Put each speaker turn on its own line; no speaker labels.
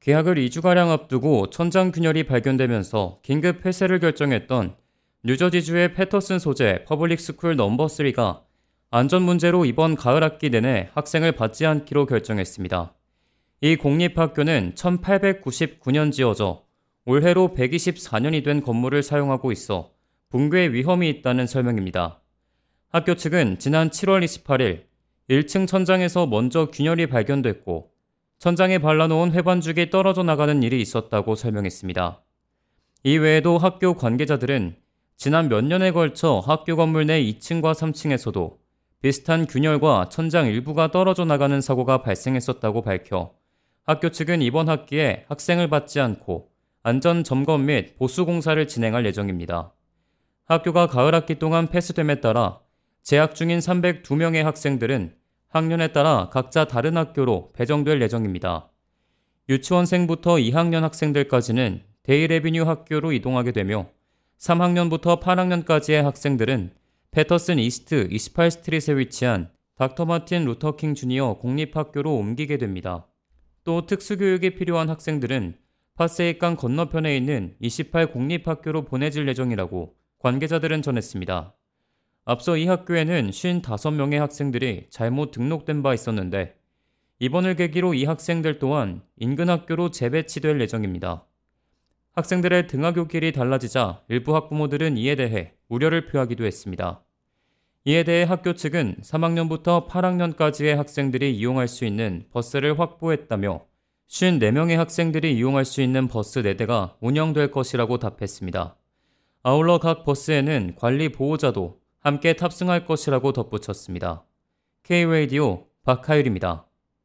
개학을 2주가량 앞두고 천장 균열이 발견되면서 긴급 폐쇄를 결정했던 뉴저지주의 패터슨 소재 Public School Number 3가 안전 문제로 이번 가을 학기 내내 학생을 받지 않기로 결정했습니다. 이 공립학교는 1899년 지어져 올해로 124년이 된 건물을 사용하고 있어 붕괴 위험이 있다는 설명입니다. 학교 측은 지난 7월 28일 1층 천장에서 먼저 균열이 발견됐고 천장에 발라놓은 회반죽이 떨어져 나가는 일이 있었다고 설명했습니다. 이 외에도 학교 관계자들은 지난 몇 년에 걸쳐 학교 건물 내 2층과 3층에서도 비슷한 균열과 천장 일부가 떨어져 나가는 사고가 발생했었다고 밝혀 학교 측은 이번 학기에 학생을 받지 않고 안전 점검 및 보수 공사를 진행할 예정입니다. 학교가 가을 학기 동안 폐쇄됨에 따라 재학 중인 302명의 학생들은 학년에 따라 각자 다른 학교로 배정될 예정입니다. 유치원생부터 2학년 학생들까지는 Dale Avenue 학교로 이동하게 되며 3학년부터 8학년까지의 학생들은 패터슨 East 28 Street에 위치한 닥터 마틴 루터킹 주니어 공립학교로 옮기게 됩니다. 또 특수교육이 필요한 학생들은 파세이강 건너편에 있는 28 공립학교로 보내질 예정이라고 관계자들은 전했습니다. 앞서 이 학교에는 55명의 학생들이 잘못 등록된 바 있었는데 이번을 계기로 이 학생들 또한 인근 학교로 재배치될 예정입니다. 학생들의 등하교 길이 달라지자 일부 학부모들은 이에 대해 우려를 표하기도 했습니다. 이에 대해 학교 측은 3학년부터 8학년까지의 학생들이 이용할 수 있는 버스를 확보했다며 54명의 학생들이 이용할 수 있는 버스 4대가 운영될 것이라고 답했습니다. 아울러 각 버스에는 관리 보호자도 함께 탑승할 것이라고 덧붙였습니다. K-Radio 박하율입니다.